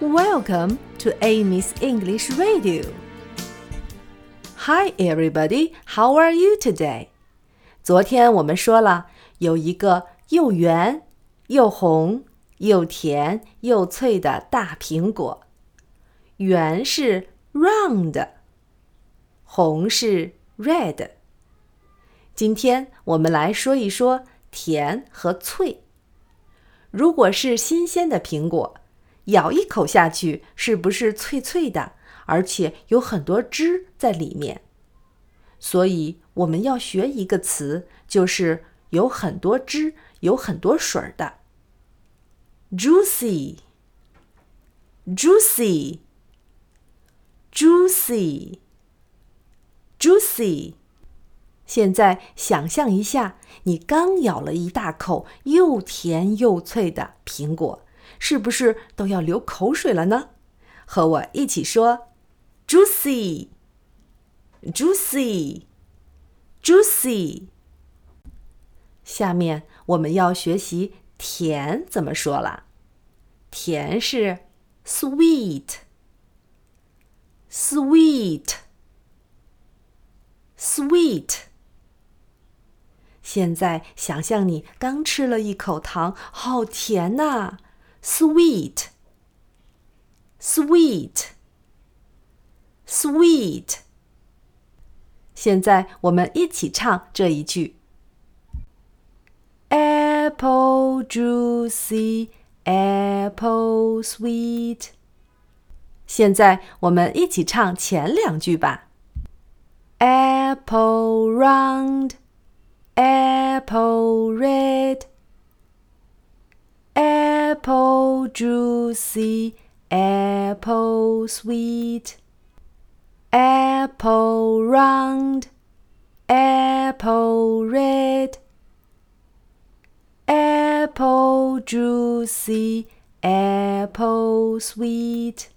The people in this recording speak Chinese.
Welcome to Amy's English Radio. Hi, everybody. How are you today? 昨天我们说了，有一个又圆又红又甜又脆的大苹果。圆是 round，红是 red。今天我们来说一说甜和脆。如果是新鲜的苹果，咬一口下去，是不是脆脆的，而且有很多汁在里面？所以我们要学一个词，就是有很多汁、有很多水的。juicy，juicy，juicy，juicy。现在想象一下，你刚咬了一大口又甜又脆的苹果。是不是都要流口水了呢？和我一起说，juicy，juicy，juicy。下面我们要学习甜怎么说了。甜是 sweet，sweet，sweet。现在想象你刚吃了一口糖，好甜呐 ！Sweet, sweet, sweet。现在我们一起唱这一句：Apple juicy, apple sweet。现在我们一起唱前两句吧：Apple round, Apple juicy, apple sweet, apple round, apple red, apple juicy, apple sweet.